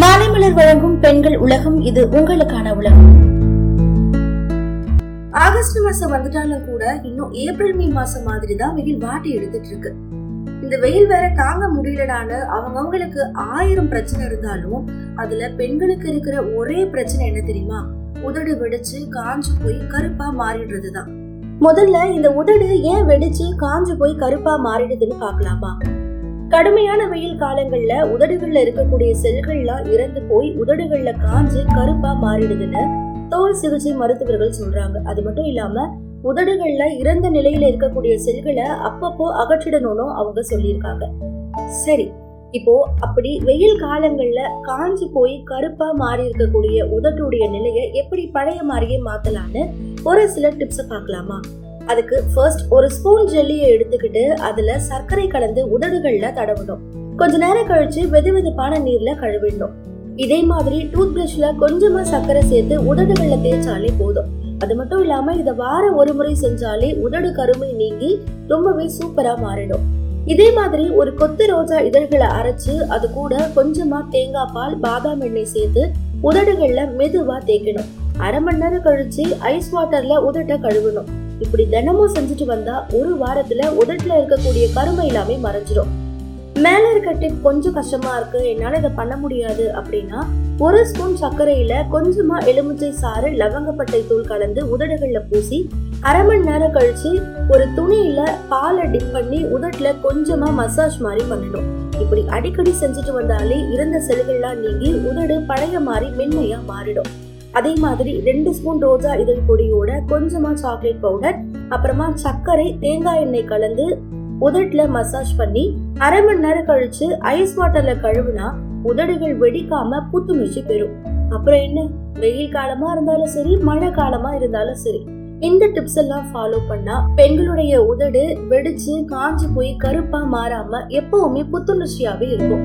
மாலைமலர் வழங்கும் பெண்கள் உலகம் இது உங்களுக்கான உலகம். ஆகஸ்ட் மாசம் வந்துட்டாலும் கூட இன்னும் ஏப்ரல் மே மாசம் மாதிரி தான் வெயில் வாட்டி எடுத்துட்டு இருக்கு. இந்த வெயில் வேற தாங்க முடியலடான்னு அவங்கவுங்களுக்கு ஆயிரம் பிரச்சனை இருந்தாலும் அதுல பெண்களுக்கு இருக்கிற ஒரே பிரச்சனை என்ன தெரியுமா? உதடு வெடிச்சு காஞ்சு போய் கருப்பா மாறிடுறதுதான். முதல்ல இந்த உதடு ஏன் வெடிச்சு காஞ்சு போய் கருப்பா மாறிடுதுன்னு பார்க்கலாமா? கடுமையான வெயில் காலங்கள்ல உதடுகள்ல இருக்கக்கூடிய செல்கள்லாம் இறந்து போய் உதடுகள்ல காஞ்சு கருப்பா மாறிடுதுன்னு தோல் சிகிச்சை மருத்துவர்கள் சொல்றாங்க. அது மட்டும் இல்லாம உதடுகள்ல இறந்த நிலையில இருக்கக்கூடிய செல்களை அப்பப்போ அகற்றிடணும்னு அவங்க சொல்லியிருக்காங்க. சரி இப்போ அப்படி வெயில் காலங்கள்ல காஞ்சு போய் கருப்பா மாறி இருக்கக்கூடிய உதட்டுடைய நிலையை எப்படி பழைய மாதிரியே மாத்தலான்னு ஒரு சில டிப்ஸை பார்க்கலாமா? அதுக்கு ஃபர்ஸ்ட் ஒரு ஸ்பூன் ஜெல்லியை எடுத்துக்கிட்டு அதுல சர்க்கரை கலந்து உதடுகள்ல தடவணும் கொஞ்ச நேரம் கழிச்சு வெது வெதுப்பான நீர்ல கழுவிடணும் இதே மாதிரி டூத் பிரஷ்ல கொஞ்சமா சர்க்கரை சேர்த்து உதடுகள்ல தேய்ச்சாலே போதும். அது மட்டும் இல்லாம இத வாரம் ஒரு முறை செஞ்சாலே உதடு கருமை நீங்கி ரொம்பவே சூப்பரா மாறிடும். இதே மாதிரி ஒரு கொத்து ரோஜா இதழ்களை அரைச்சு அது கூட கொஞ்சமா தேங்காய் பால் பாதாம் எண்ணெய் சேர்த்து உதடுகள்ல மெதுவா தேய்க்கணும். அரை மணி நேரம் கழிச்சு ஐஸ் வாட்டர்ல உதட்டை கழுவணும். இப்படி தினமும் செஞ்சுட்டு வந்தா ஒரு வாரத்துல உதட்டுல இருக்கக்கூடிய கருமை எல்லாமே மறைஞ்சிடும் மேல இருக்க டிப் கொஞ்சம் கஷ்டமா இருக்கு என்னால இதை பண்ண முடியாது அப்படின்னா ஒரு ஸ்பூன் சர்க்கரையில கொஞ்சமா எலுமிச்சை சாறு லவங்கப்பட்டை தூள் கலந்து உதடுகள்ல பூசி அரை மணி நேரம் கழிச்சு ஒரு துணியில பாலை டிப் பண்ணி உதட்டுல கொஞ்சமா மசாஜ் மாதிரி பண்ணணும். இப்படி அடிக்கடி செஞ்சுட்டு வந்தாலே இருந்த செல்கள்லாம் நீங்கி உதடு பழைய மாதிரி மென்மையா மாறிடும். அதே மாதிரி ரெண்டு ஸ்பூன் ரோஜா இதழ் பொடியோட கொஞ்சமா சாக்லேட் பவுடர் அப்புறமா சர்க்கரை தேங்காய் எண்ணெய் கலந்து உதட்டுல மசாஜ் பண்ணி அரை மணி நேரம் கழிச்சு ஐஸ் வாட்டர்ல கழுவுனா உதடுகள் வெடிக்காம புத்துணர்ச்சி பெறும். அப்புறம் என்ன? வெயில் காலமா இருந்தாலும் சரி மழை காலமா இருந்தாலும் சரி இந்த டிப்ஸ் எல்லாம் ஃபாலோ பண்ணா பெண்களுடைய உதடு வெடிச்சு காஞ்சு போய் கருப்பா மாறாம எப்பவுமே புத்துணர்ச்சியாவே இருக்கும்.